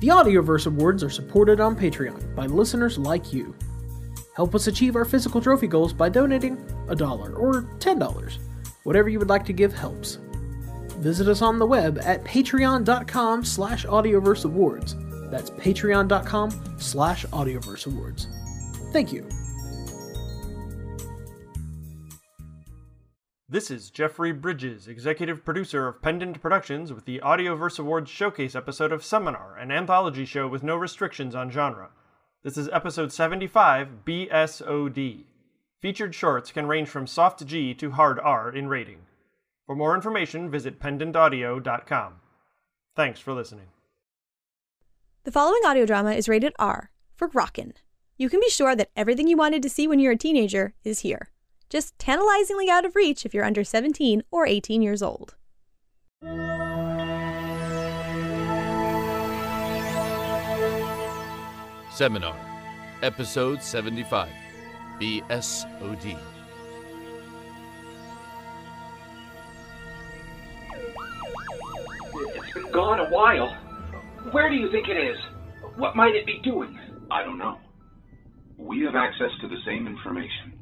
The Audioverse Awards are supported on Patreon by listeners like you. Help us achieve our physical trophy goals by donating a dollar or $10. Whatever you would like to give helps. Visit us on the web at patreon.com slash audioverse awards. That's patreon.com slash audioverse awards. Thank you. This is Jeffrey Bridges, executive producer of Pendant Productions, with the Audioverse Awards showcase episode of Seminar, an anthology show with no restrictions on genre. This is episode 75, BSOD. Featured shorts can range from soft G to hard R in rating. For more information, visit pendantaudio.com. Thanks for listening. The following audio drama is rated R for Rockin'. You can be sure that everything you wanted to see when you're a teenager is here. Just tantalizingly out of reach if you're under 17 or 18 years old. Seminar, Episode 75 BSOD. It's been gone a while. Where do you think it is? What might it be doing? I don't know. We have access to the same information.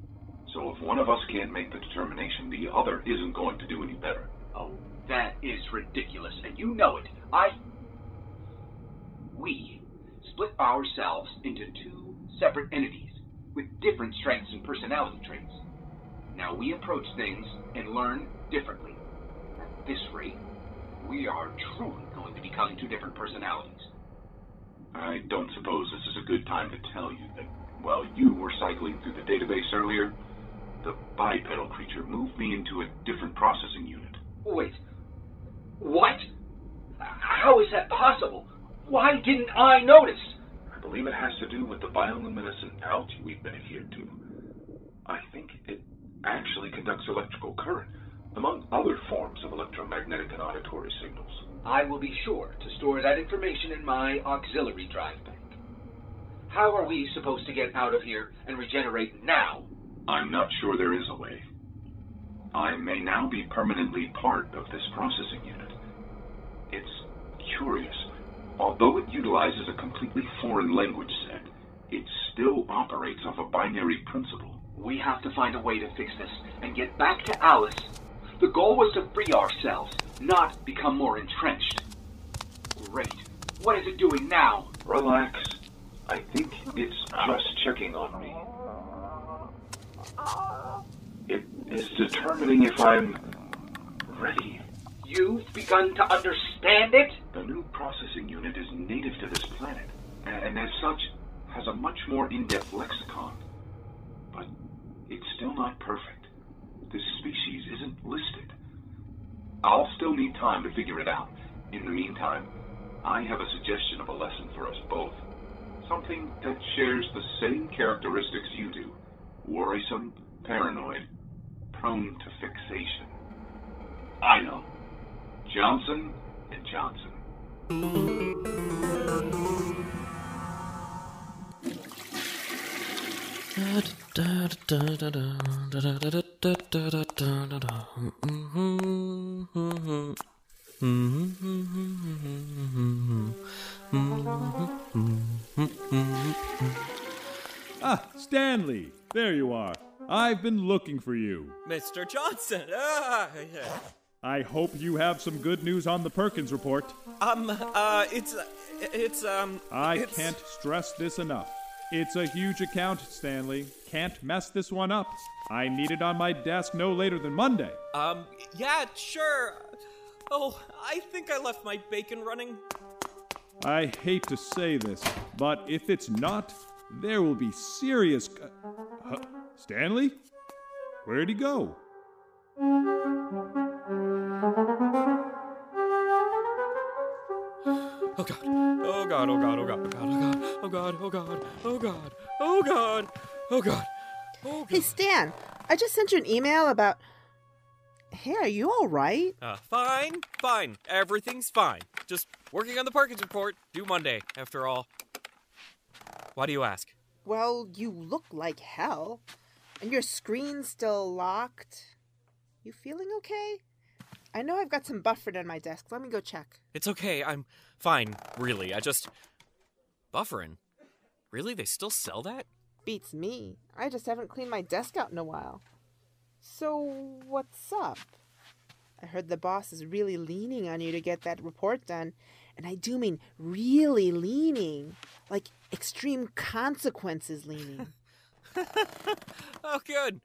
So if one of us can't make the determination, the other isn't going to do any better. Oh, that is ridiculous, and you know it. I. We split ourselves into two separate entities with different strengths and personality traits. Now we approach things and learn differently. At this rate, we are truly going to become two different personalities. I don't suppose this is a good time to tell you that while you were cycling through the database earlier, the bipedal creature moved me into a different processing unit. Wait. What? How is that possible? Why didn't I notice? I believe it has to do with the bioluminescent algae we've been adhered to. I think it actually conducts electrical current, among other forms of electromagnetic and auditory signals. I will be sure to store that information in my auxiliary drive bank. How are we supposed to get out of here and regenerate now? I'm not sure there is a way. I may now be permanently part of this processing unit. It's curious. Although it utilizes a completely foreign language set, it still operates off a binary principle. We have to find a way to fix this and get back to Alice. The goal was to free ourselves, not become more entrenched. Great. What is it doing now? Relax. I think it's just checking on me. It is determining if I'm ready. You've begun to understand it? The new processing unit is native to this planet, and as such, has a much more in-depth lexicon. But it's still not perfect. This species isn't listed. I'll still need time to figure it out. In the meantime, I have a suggestion of a lesson for us both. Something that shares the same characteristics you do. Worrisome, paranoid, prone to fixation. I know. Johnson and Johnson. Ah, Stanley, there you are. I've been looking for you. Mr. Johnson. Ah, yeah. I hope you have some good news on the Perkins report. Um, uh, it's, uh, it's, um, I it's- can't stress this enough. It's a huge account, Stanley. Can't mess this one up. I need it on my desk no later than Monday. Um, yeah, sure. Oh, I think I left my bacon running. I hate to say this, but if it's not, there will be serious. co- Huh? Stanley? Where'd he go? Oh god. Oh god, oh god, oh god, oh god, oh god, oh god, oh god, oh god, oh god, oh god, oh god. Hey, Stan, I just sent you an email about. Hey, are you all right? Uh, fine, fine. Everything's fine. Just working on the Perkins report. Due Monday, after all. Why do you ask? Well, you look like hell. And your screen's still locked. You feeling okay? I know I've got some Bufferin on my desk. Let me go check. It's okay. I'm fine, really. I just. Bufferin? Really? They still sell that? Beats me. I just haven't cleaned my desk out in a while. So, what's up? I heard the boss is really leaning on you to get that report done. And I do mean really leaning. Like extreme consequences leaning. oh, good.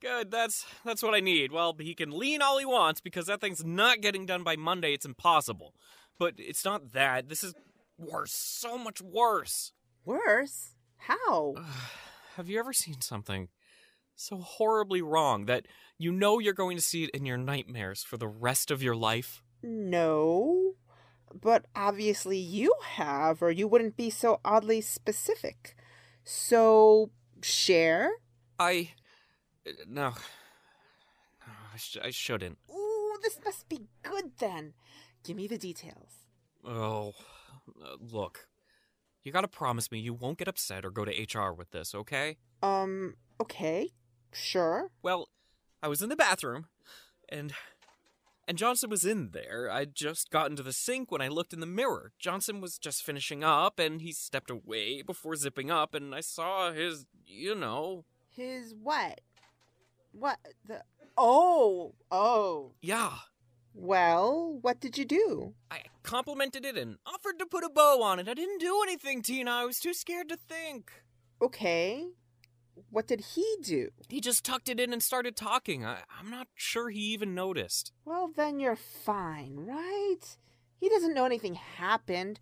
Good. That's that's what I need. Well, he can lean all he wants because that thing's not getting done by Monday. It's impossible. But it's not that. This is worse. So much worse. Worse? How? Have you ever seen something so horribly wrong that you know you're going to see it in your nightmares for the rest of your life? No. But obviously you have, or you wouldn't be so oddly specific. So, share? I. No. No, I, sh- I shouldn't. Ooh, this must be good then. Give me the details. Oh, look. You gotta promise me you won't get upset or go to HR with this, okay? Um, okay. Sure. Well, I was in the bathroom, and. And Johnson was in there. I'd just gotten to the sink when I looked in the mirror. Johnson was just finishing up, and he stepped away before zipping up, and I saw his, you know. His what? What? The. Oh! Oh. Yeah. Well, what did you do? I complimented it and offered to put a bow on it. I didn't do anything, Tina. I was too scared to think. Okay. What did he do? He just tucked it in and started talking. I, I'm not sure he even noticed. Well, then you're fine, right? He doesn't know anything happened,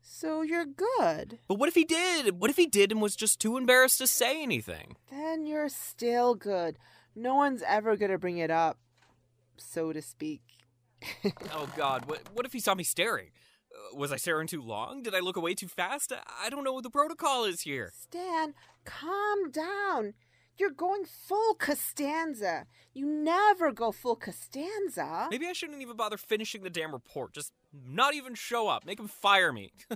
so you're good. But what if he did? What if he did and was just too embarrassed to say anything? Then you're still good. No one's ever gonna bring it up, so to speak. oh God! What what if he saw me staring? Uh, was I staring too long? Did I look away too fast? I don't know what the protocol is here. Stan, calm down. You're going full Costanza. You never go full Costanza. Maybe I shouldn't even bother finishing the damn report. Just not even show up. Make him fire me.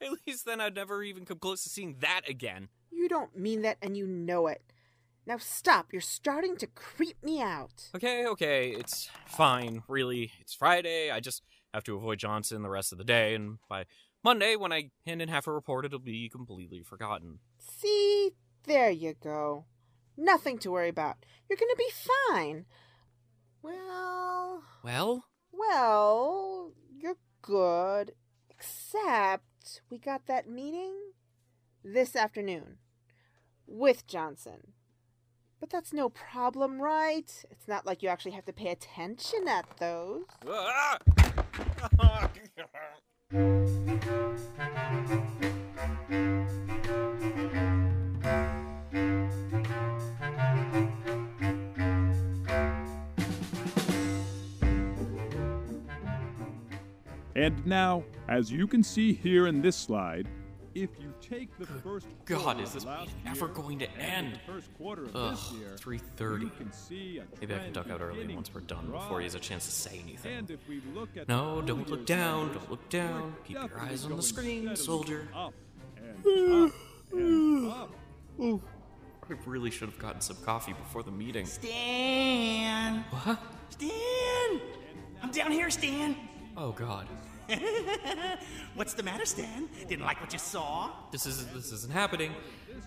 At least then I'd never even come close to seeing that again. You don't mean that and you know it. Now stop. You're starting to creep me out. Okay, okay. It's fine, really. It's Friday. I just have to avoid Johnson the rest of the day, and by Monday, when I hand in half a report, it'll be completely forgotten. See? There you go. Nothing to worry about. You're gonna be fine. Well. Well? Well, you're good. Except we got that meeting this afternoon with Johnson. But that's no problem, right? It's not like you actually have to pay attention at those. Ah! And now, as you can see here in this slide, if you take the first God, is this meeting ever year going to end? the first quarter of Ugh, this year, 3:30. you can see a Maybe I can duck out early once we're to done before he has a chance to say anything. And if we look at No, don't look down, slides, don't look down. Keep your eyes on the screen, soldier. Up and up and up. Oh, I really should have gotten some coffee before the meeting. Stan! What? Stan! I'm down here, Stan! Oh God, What's the matter, Stan? Didn't like what you saw? this is this isn't happening.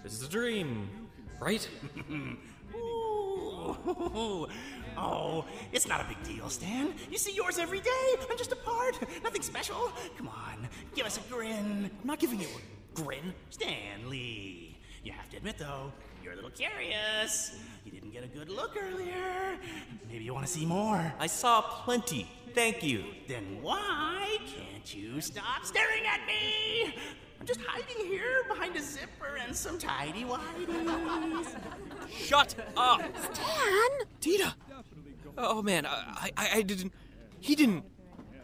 This is a dream, right? Ooh. Oh, it's not a big deal, Stan. You see yours every day. I'm just a part. Nothing special. Come on, give us a grin. I'm not giving you a grin. Stanley. You have to admit, though, you're a little curious. You didn't get a good look earlier. Maybe you want to see more. I saw plenty. Thank you. Then why can't you stop staring at me? I'm just hiding here behind a zipper and some tidy whities. Shut up, Stan! Tita! Oh man, I, I I didn't. He didn't.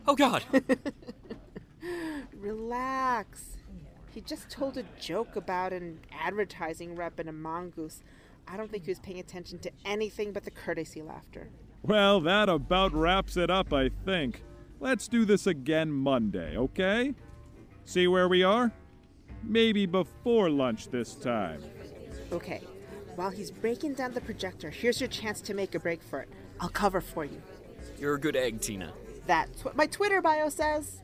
Oh God. Relax. He just told a joke about an advertising rep and a mongoose. I don't think he was paying attention to anything but the courtesy laughter. Well, that about wraps it up, I think. Let's do this again Monday, okay? See where we are? Maybe before lunch this time. Okay, while he's breaking down the projector, here's your chance to make a break for it. I'll cover for you. You're a good egg, Tina. That's what my Twitter bio says.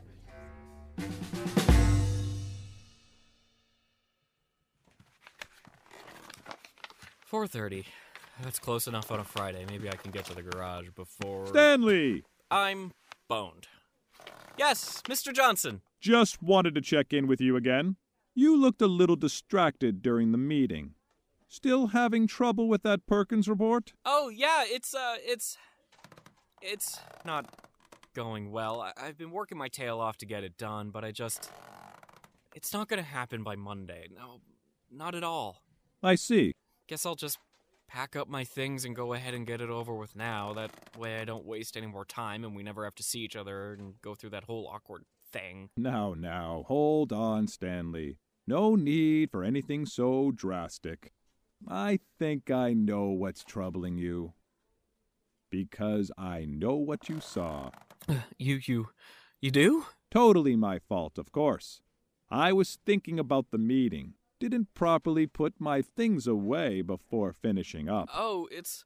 Four thirty. That's close enough on a Friday. Maybe I can get to the garage before. Stanley! I'm boned. Yes, Mr. Johnson. Just wanted to check in with you again. You looked a little distracted during the meeting. Still having trouble with that Perkins report? Oh yeah, it's uh, it's, it's not going well. I- I've been working my tail off to get it done, but I just, it's not gonna happen by Monday. No, not at all. I see. Guess I'll just pack up my things and go ahead and get it over with now. That way I don't waste any more time and we never have to see each other and go through that whole awkward thing. Now, now, hold on, Stanley. No need for anything so drastic. I think I know what's troubling you. Because I know what you saw. You, you, you do? Totally my fault, of course. I was thinking about the meeting. Didn't properly put my things away before finishing up. Oh, it's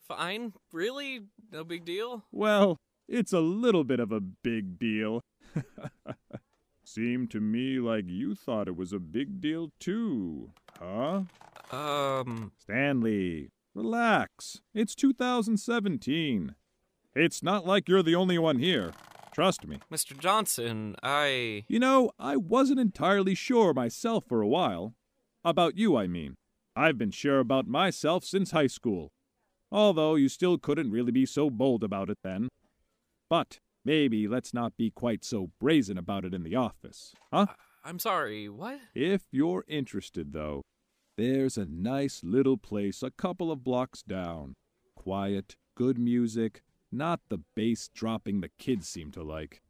fine. Really? No big deal? Well, it's a little bit of a big deal. Seemed to me like you thought it was a big deal too, huh? Um, Stanley, relax. It's 2017. It's not like you're the only one here. Trust me. Mr. Johnson, I. You know, I wasn't entirely sure myself for a while. About you, I mean. I've been sure about myself since high school. Although you still couldn't really be so bold about it then. But maybe let's not be quite so brazen about it in the office, huh? I'm sorry, what? If you're interested, though, there's a nice little place a couple of blocks down. Quiet, good music, not the bass dropping the kids seem to like.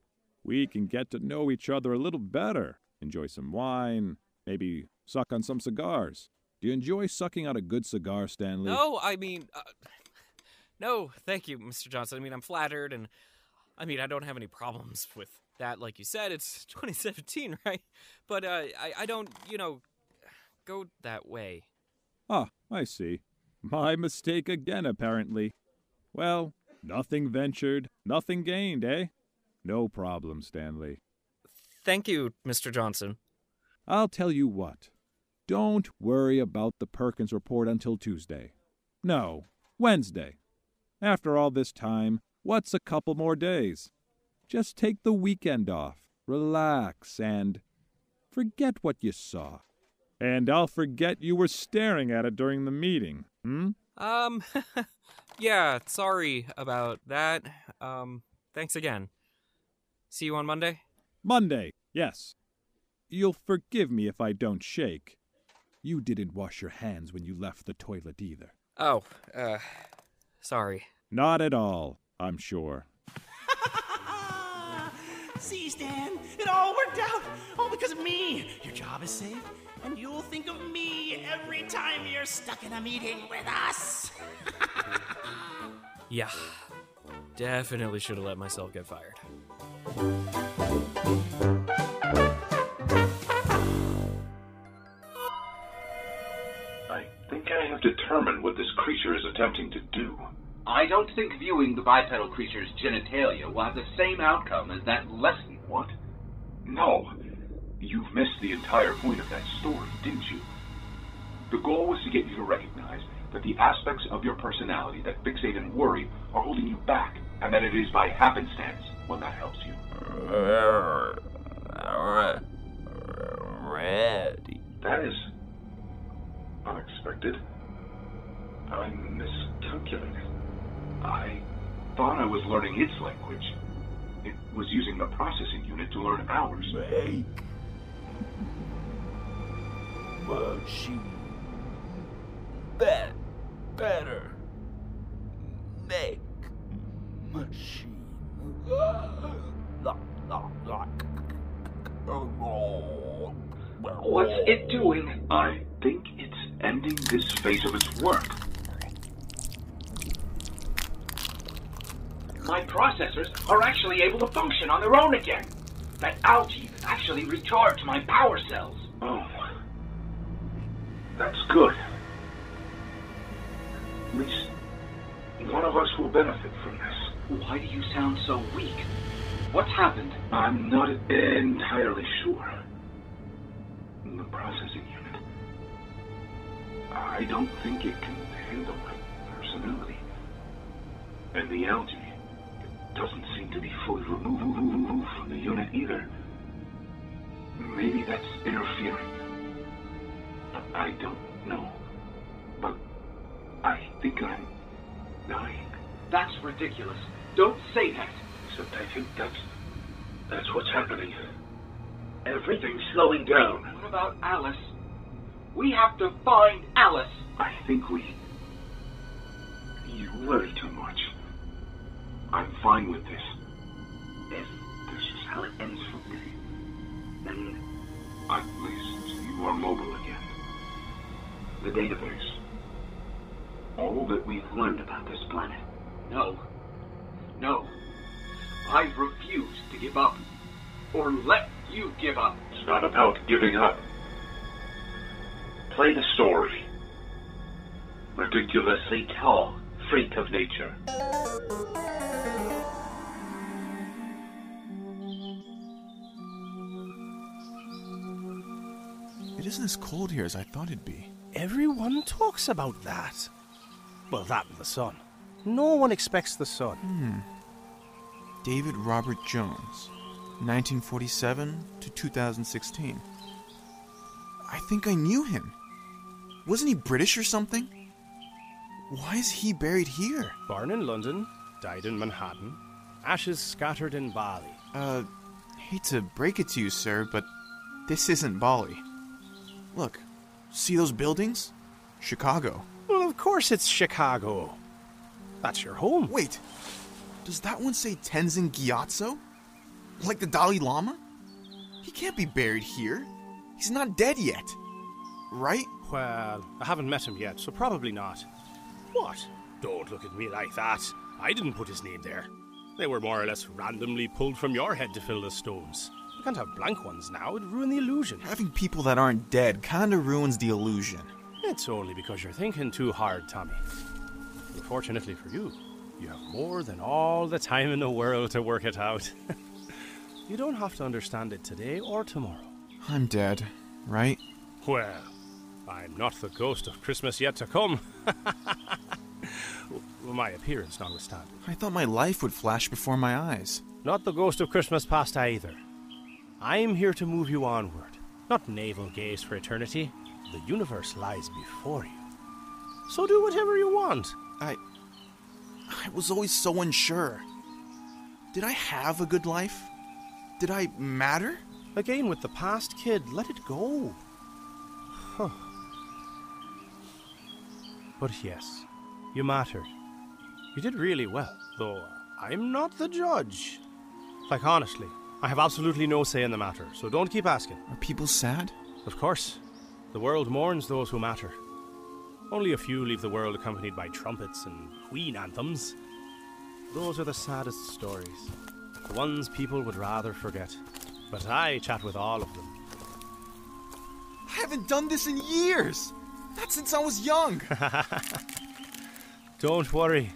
We can get to know each other a little better, enjoy some wine, maybe suck on some cigars. Do you enjoy sucking on a good cigar, Stanley? No, I mean. Uh, no, thank you, Mr. Johnson. I mean, I'm flattered, and I mean, I don't have any problems with that. Like you said, it's 2017, right? But uh, I, I don't, you know, go that way. Ah, I see. My mistake again, apparently. Well, nothing ventured, nothing gained, eh? No problem, Stanley. Thank you, Mr. Johnson. I'll tell you what. Don't worry about the Perkins report until Tuesday. No, Wednesday. After all this time, what's a couple more days? Just take the weekend off, relax, and forget what you saw. And I'll forget you were staring at it during the meeting, hmm? Um, yeah, sorry about that. Um, thanks again. See you on Monday? Monday, yes. You'll forgive me if I don't shake. You didn't wash your hands when you left the toilet either. Oh, uh, sorry. Not at all, I'm sure. See, Stan, it all worked out. All because of me. Your job is safe, and you'll think of me every time you're stuck in a meeting with us. Yeah, definitely should have let myself get fired. I think I have determined what this creature is attempting to do. I don't think viewing the bipedal creature's genitalia will have the same outcome as that lesson. What? No. You've missed the entire point of that story, didn't you? The goal was to get you to recognize that the aspects of your personality that fixate and worry are holding you back, and that it is by happenstance when that helps you. Ready. That is unexpected. I miscalculated. I thought I was learning its language. It was using the processing unit to learn ours. Make machine bet better. Make machine. What's it doing? I think it's ending this phase of its work. My processors are actually able to function on their own again. That algae actually recharged my power cells. Oh. That's good. At least one of us will benefit from this. Why do you sound so weak? What's happened? I'm not entirely sure. The processing unit. I don't think it can handle my personality. And the algae it doesn't seem to be fully removed from the unit either. Maybe that's interfering. I don't know. But I think I'm dying. That's ridiculous. Don't say that. Except I think that's that's what's happening. Everything's slowing down. What about Alice? We have to find Alice. I think we you worry too much. I'm fine with this. The database. All that we've learned about this planet. No. No. I refuse to give up. Or let you give up. It's not about giving up. Play the story. Ridiculously tall freak of nature. It isn't as cold here as I thought it'd be. Everyone talks about that. Well, that and the sun. No one expects the sun. Hmm. David Robert Jones, 1947 to 2016. I think I knew him. Wasn't he British or something? Why is he buried here? Born in London, died in Manhattan, ashes scattered in Bali. Uh, hate to break it to you, sir, but this isn't Bali. Look, see those buildings? Chicago. Well, of course it's Chicago. That's your home. Wait, does that one say Tenzin Gyatso? Like the Dalai Lama? He can't be buried here. He's not dead yet. Right? Well, I haven't met him yet, so probably not. What? Don't look at me like that. I didn't put his name there. They were more or less randomly pulled from your head to fill the stones. You can't have blank ones now, it'd ruin the illusion. Having people that aren't dead kinda ruins the illusion. It's only because you're thinking too hard, Tommy. Fortunately for you, you have more than all the time in the world to work it out. you don't have to understand it today or tomorrow. I'm dead, right? Well, I'm not the ghost of Christmas yet to come. my appearance notwithstanding. I thought my life would flash before my eyes. Not the ghost of Christmas past either. I'm here to move you onward, not navel gaze for eternity. The universe lies before you. So do whatever you want. I. I was always so unsure. Did I have a good life? Did I matter? Again, with the past, kid, let it go. Huh. But yes, you mattered. You did really well, though I'm not the judge. Like, honestly, I have absolutely no say in the matter, so don't keep asking. Are people sad? Of course. The world mourns those who matter. Only a few leave the world accompanied by trumpets and queen anthems. Those are the saddest stories. The ones people would rather forget. But I chat with all of them. I haven't done this in years! Not since I was young! Don't worry.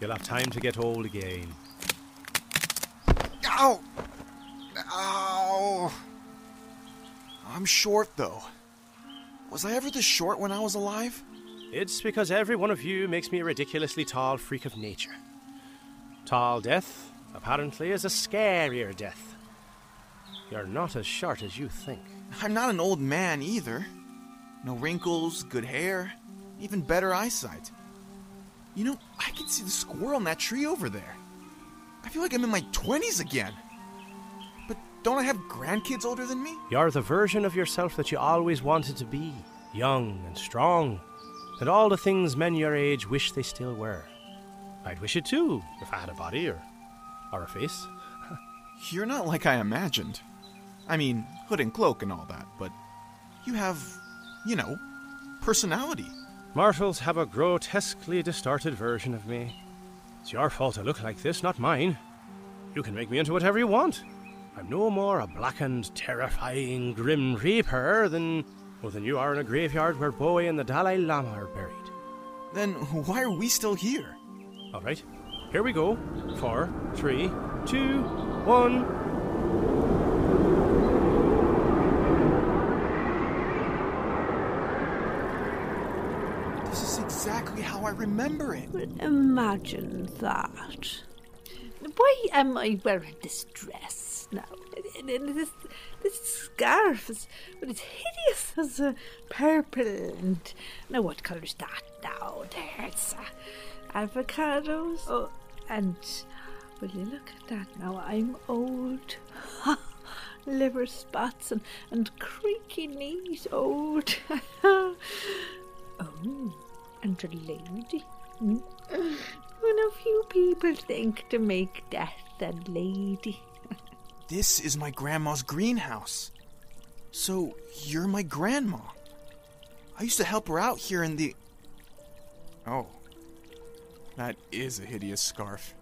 You'll have time to get old again. Ow! Ow! I'm short, though. Was I ever this short when I was alive? It's because every one of you makes me a ridiculously tall freak of nature. Tall death, apparently, is a scarier death. You're not as short as you think. I'm not an old man either. No wrinkles, good hair, even better eyesight. You know, I can see the squirrel in that tree over there. I feel like I'm in my 20s again. Don't I have grandkids older than me? You're the version of yourself that you always wanted to be young and strong, and all the things men your age wish they still were. I'd wish it too, if I had a body or, or a face. You're not like I imagined. I mean, hood and cloak and all that, but you have, you know, personality. Mortals have a grotesquely distorted version of me. It's your fault I look like this, not mine. You can make me into whatever you want. I'm no more a blackened, terrifying, grim reaper than, well, than you are in a graveyard where Bowie and the Dalai Lama are buried. Then why are we still here? All right. Here we go. Four, three, two, one. This is exactly how I remember it. Imagine that. Why am I wearing this dress now? And- This, this scarf is well, it's hideous as a purple. And now, what colour's that now? There's uh, avocados. Oh, and will you look at that now? I'm old. Liver spots and, and creaky knees old. oh, and a lady. When a few people think to make death a lady. This is my grandma's greenhouse. So, you're my grandma. I used to help her out here in the. Oh. That is a hideous scarf.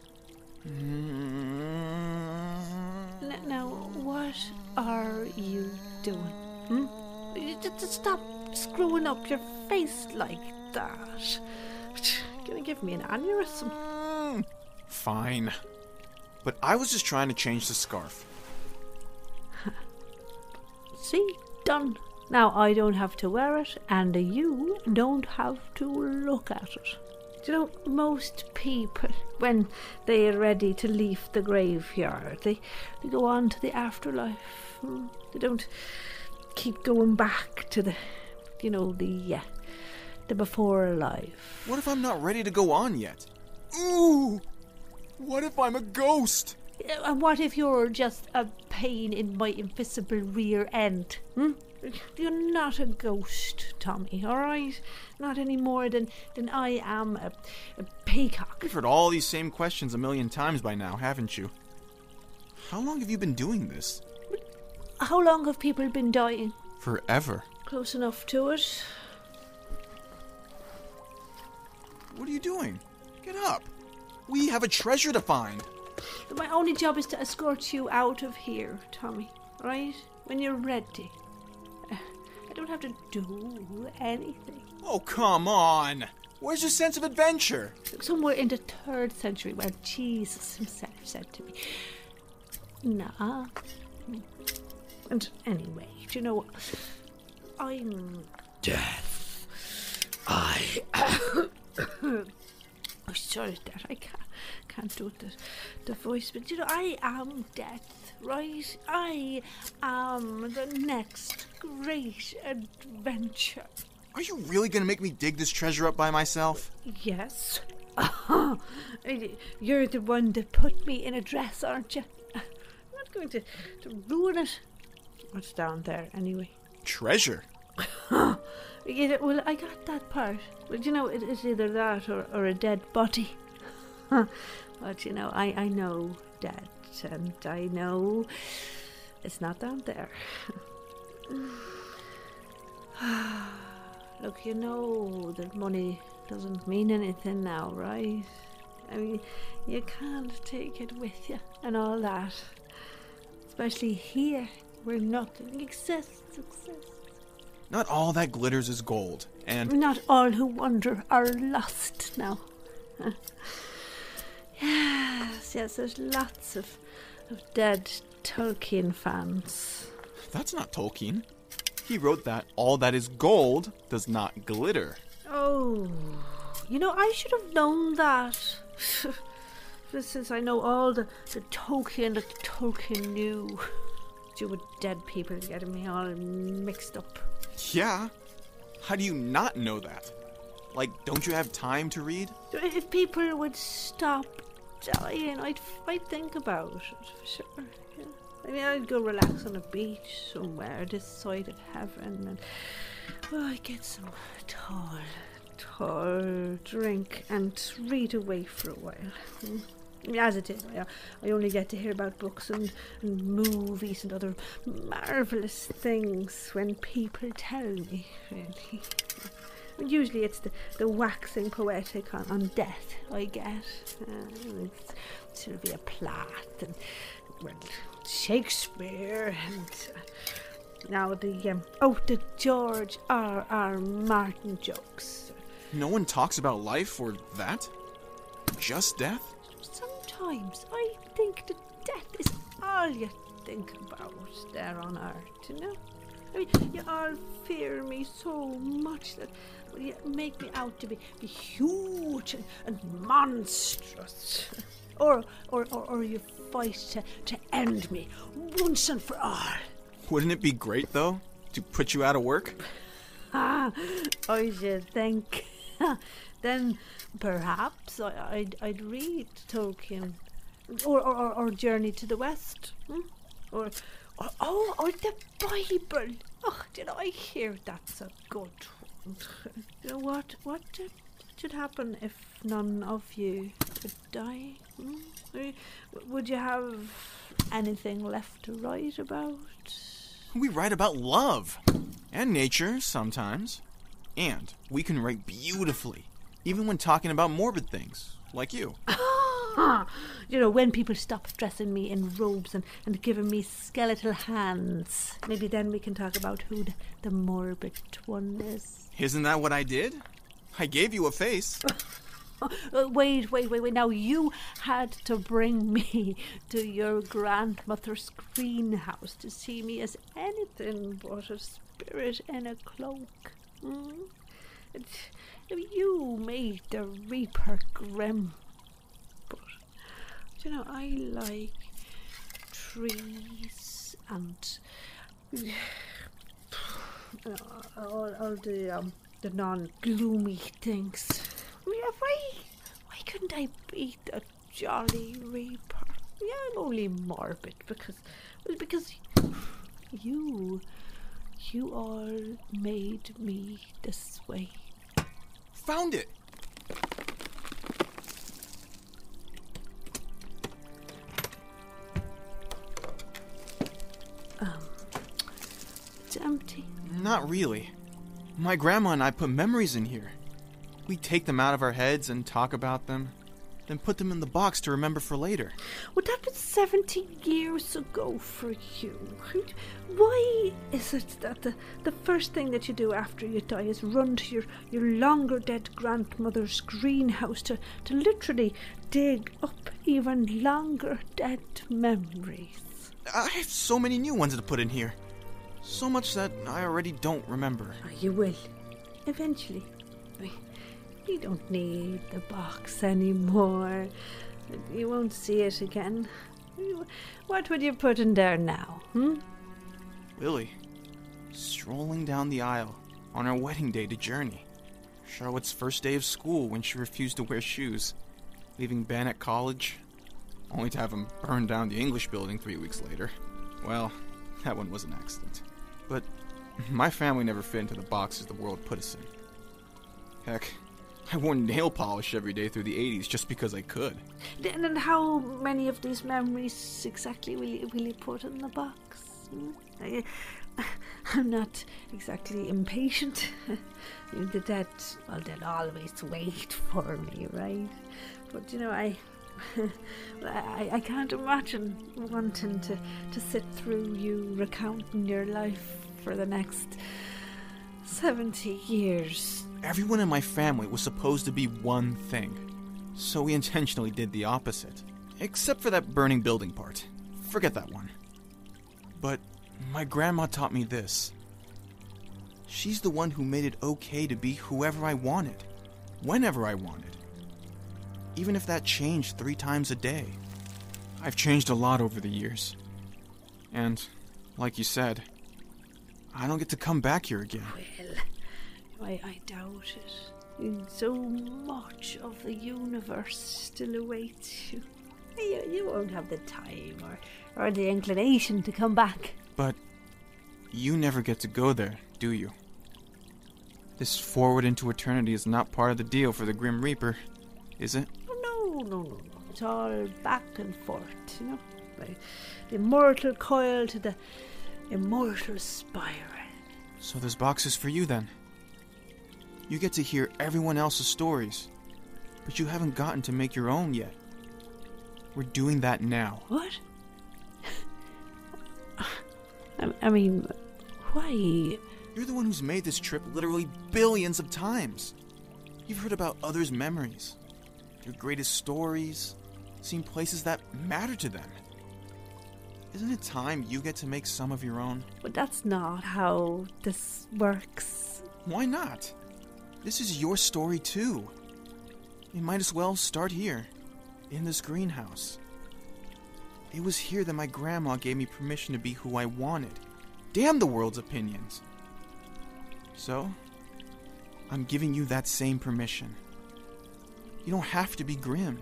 Now, what are you doing? Hmm? You Just just stop screwing up your face like that. Gonna give me an aneurysm. Fine. But I was just trying to change the scarf. See, done. Now I don't have to wear it, and you don't have to look at it. You know, most people, when they are ready to leave the graveyard, they, they go on to the afterlife. Hmm. They don't keep going back to the, you know, the, uh, the before life. What if I'm not ready to go on yet? Ooh! What if I'm a ghost? Uh, And what if you're just a pain in my invisible rear end? Hmm? You're not a ghost, Tommy, alright? Not any more than, than I am a, a peacock. You've heard all these same questions a million times by now, haven't you? How long have you been doing this? How long have people been dying? Forever. Close enough to it. What are you doing? Get up. We have a treasure to find. My only job is to escort you out of here, Tommy, right? When you're ready. I don't have to do anything. Oh, come on. Where's your sense of adventure? Somewhere in the third century where Jesus himself said to me, Nah. And anyway, do you know what? I'm death. I. oh, sorry, Dad. I can't, can't do it, the, the voice, but you know, I am death, right? I am the next great adventure. Are you really gonna make me dig this treasure up by myself? Yes. You're the one that put me in a dress, aren't you? I'm not going to, to ruin it. What's down there, anyway? Treasure? Well, I got that part. But you know, it is either that or, or a dead body. but you know, I, I know that, and I know it's not down there. Look, you know that money doesn't mean anything now, right? I mean, you can't take it with you and all that. Especially here, where nothing exists, exists. Not all that glitters is gold, and Not all who wander are lost now. Yes, yes, there's lots of, of dead Tolkien fans. that's not Tolkien. He wrote that all that is gold does not glitter. Oh, you know, I should have known that. This is, I know all the, the Tolkien that Tolkien knew. You with dead people getting me all mixed up. Yeah? How do you not know that? Like, don't you have time to read? If people would stop dying, I'd, I'd think about it, for sure. Yeah. I mean, I'd go relax on a beach somewhere this side of heaven and well, I'd get some tall, tall drink and read away for a while. Hmm. As it is, I, I only get to hear about books and, and movies and other marvellous things when people tell me, really. Usually it's the, the waxing poetic on, on death I get. Uh, it's Sylvia Plath and well, Shakespeare and uh, now the um, oh the George R. R. Martin jokes. No one talks about life or that? Just death? Sometimes I think that death is all you think about there on earth, you know? I mean, you all fear me so much that make me out to be, be huge and, and monstrous. or, or, or, or you fight to, to end me once and for all. Wouldn't it be great, though, to put you out of work? Ah, I should think. then perhaps I, I'd, I'd read Tolkien. Or, or, or, or Journey to the West. Hmm? Or, or, oh, or the Bible. Oh, did I hear that's a good one? you know what? What should happen if none of you could die? Hmm? I mean, Would you have anything left to write about? We write about love and nature sometimes. And we can write beautifully, even when talking about morbid things, like you. you know, when people stop dressing me in robes and, and giving me skeletal hands, maybe then we can talk about who the, the morbid one is. Isn't that what I did? I gave you a face. Uh, wait, wait, wait, wait. Now you had to bring me to your grandmother's greenhouse to see me as anything but a spirit in a cloak. It- You made the Reaper grim. But, you know, I like trees and all, all the um, the non-gloomy things. I mean, why why couldn't I be the jolly Reaper? Yeah, I'm only morbid because well, because you you all made me this way. Found it. It's empty. Not really. My grandma and I put memories in here. We take them out of our heads and talk about them, then put them in the box to remember for later. Well, that was 70 years ago for you. Why is it that the, the first thing that you do after you die is run to your, your longer dead grandmother's greenhouse to, to literally dig up even longer dead memories? I have so many new ones to put in here. So much that I already don't remember. Oh, you will. Eventually. You don't need the box anymore. You won't see it again. What would you put in there now, hmm? Lily, strolling down the aisle on our wedding day to Journey. Charlotte's first day of school when she refused to wear shoes. Leaving Ben at college, only to have him burn down the English building three weeks later. Well, that one was an accident. But my family never fit into the boxes the world put us in. Heck, I wore nail polish every day through the 80s just because I could. Then and how many of these memories exactly will you, will you put in the box? hmm? I, I'm not exactly impatient. the dead, well, they'll always wait for me, right? But you know, I, I, I can't imagine wanting to, to sit through you recounting your life for the next 70 years. Everyone in my family was supposed to be one thing, so we intentionally did the opposite. Except for that burning building part. Forget that one. But my grandma taught me this. She's the one who made it okay to be whoever I wanted, whenever I wanted. Even if that changed three times a day. I've changed a lot over the years. And, like you said, I don't get to come back here again. Well, I, I doubt it. So much of the universe still awaits you. You, you won't have the time or, or the inclination to come back. But you never get to go there, do you? This forward into eternity is not part of the deal for the Grim Reaper, is it? No, no, no. It's all back and forth, you know? Like the immortal coil to the immortal spiral. So there's boxes for you then. You get to hear everyone else's stories, but you haven't gotten to make your own yet. We're doing that now. What? I, I mean, why? You're the one who's made this trip literally billions of times. You've heard about others' memories, their greatest stories, seen places that matter to them. Isn't it time you get to make some of your own? But that's not how this works. Why not? This is your story too. You might as well start here, in this greenhouse. It was here that my grandma gave me permission to be who I wanted. Damn the world's opinions. So, I'm giving you that same permission. You don't have to be grim.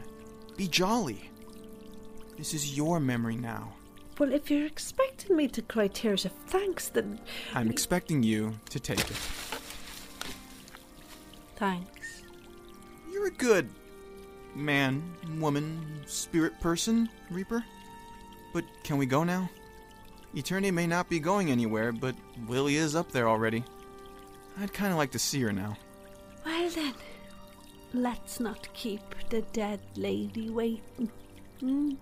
Be jolly. This is your memory now. Well, if you're expecting me to cry tears of thanks, then I'm expecting you to take it. thanks. You're a good man, woman, spirit person, Reaper. But can we go now? Eternity may not be going anywhere, but Lily is up there already. I'd kind of like to see her now. Well then, let's not keep the dead lady waiting. Hmm?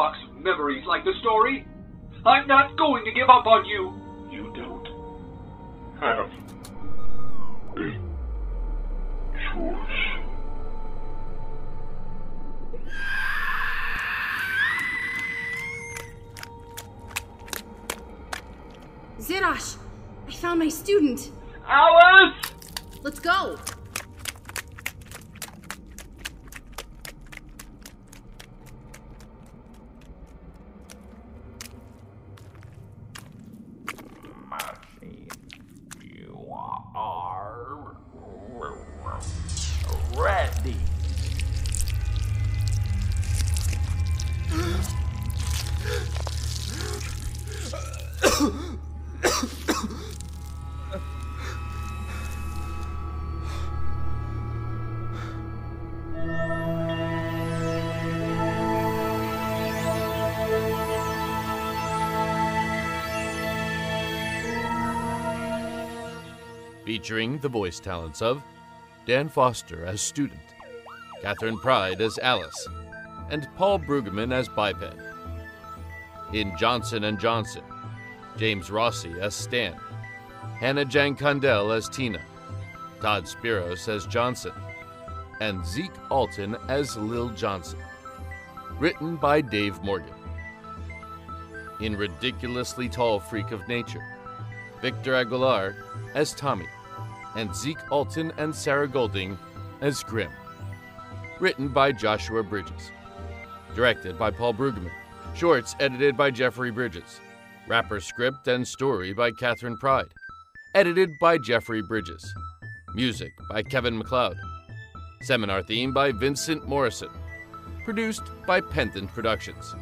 Box of memories like the story. I'm not going to give up on you. You don't have a choice. Zirash! I found my student! Alice! Let's go! Featuring the voice talents of Dan Foster as student, Catherine Pride as Alice, and Paul Brueggemann as Biped. In Johnson Johnson, James Rossi as Stan, Hannah Jang Condell as Tina, Todd Spiros as Johnson, and Zeke Alton as Lil Johnson. Written by Dave Morgan. In Ridiculously Tall Freak of Nature, Victor Aguilar as Tommy, and Zeke Alton and Sarah Golding as Grim. Written by Joshua Bridges. Directed by Paul Brueggemann. Shorts edited by Jeffrey Bridges. Wrapper script and story by Catherine Pride. Edited by Jeffrey Bridges. Music by Kevin MacLeod. Seminar theme by Vincent Morrison. Produced by Pendant Productions.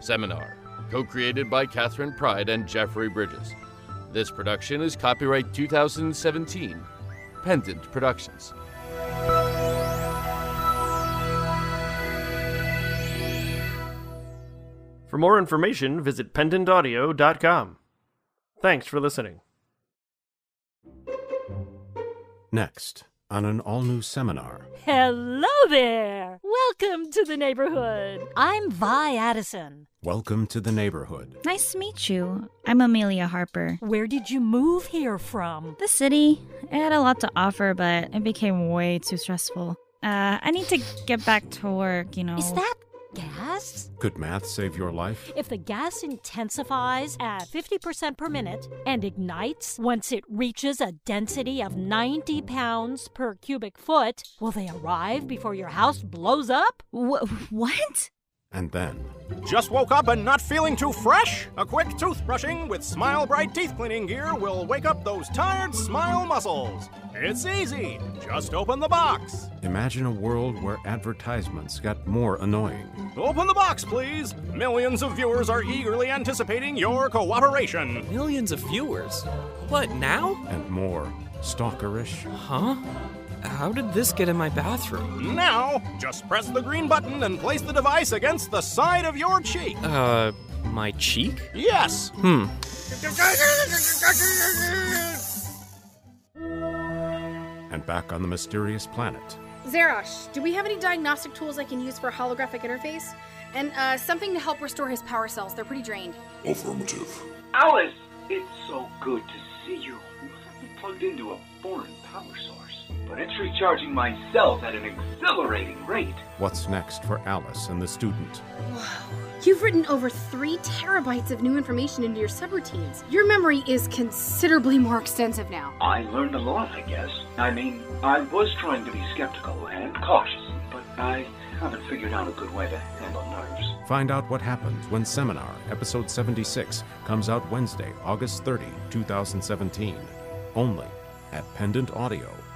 Seminar, co created by Catherine Pride and Jeffrey Bridges. This production is copyright 2017, Pendant Productions. For more information, visit pendantaudio.com. Thanks for listening. Next, on an all new seminar. Hello there! Welcome to the neighborhood. I'm Vi Addison. Welcome to the neighborhood. Nice to meet you. I'm Amelia Harper. Where did you move here from? The city. It had a lot to offer, but it became way too stressful. Uh, I need to get back to work, you know. Is that gas? Could math save your life? If the gas intensifies at 50% per minute and ignites once it reaches a density of 90 pounds per cubic foot, will they arrive before your house blows up? Wh- what? And then, Just woke up and not feeling too fresh? A quick toothbrushing with Smile Bright teeth cleaning gear will wake up those tired smile muscles. It's easy. Just open the box. imagine a world where advertisements got more annoying. Open the box, please. Millions of viewers are eagerly anticipating your cooperation. Millions of viewers? What, now? And more stalkerish. Huh? How did this get in my bathroom? Now, just press the green button and place the device against the side of your cheek. Uh, my cheek? Yes. Hmm. And back on the mysterious planet, Zerash, do we have any diagnostic tools I can use for a holographic interface? And uh, something to help restore his power cells. They're pretty drained. Affirmative. Alice, it's so good to see you. You have me plugged into a foreign power source, but it's recharging my cells at an exhilarating rate. what's next for Alice and the student? Whoa. You've written over three terabytes of new information into your subroutines. Your memory is considerably more extensive now. I learned a lot, I guess. I mean, I was trying to be skeptical and cautious, but I haven't figured out a good way to handle nerves. Find out what happens when Seminar, episode 76, comes out Wednesday, August 30, 2017. Only at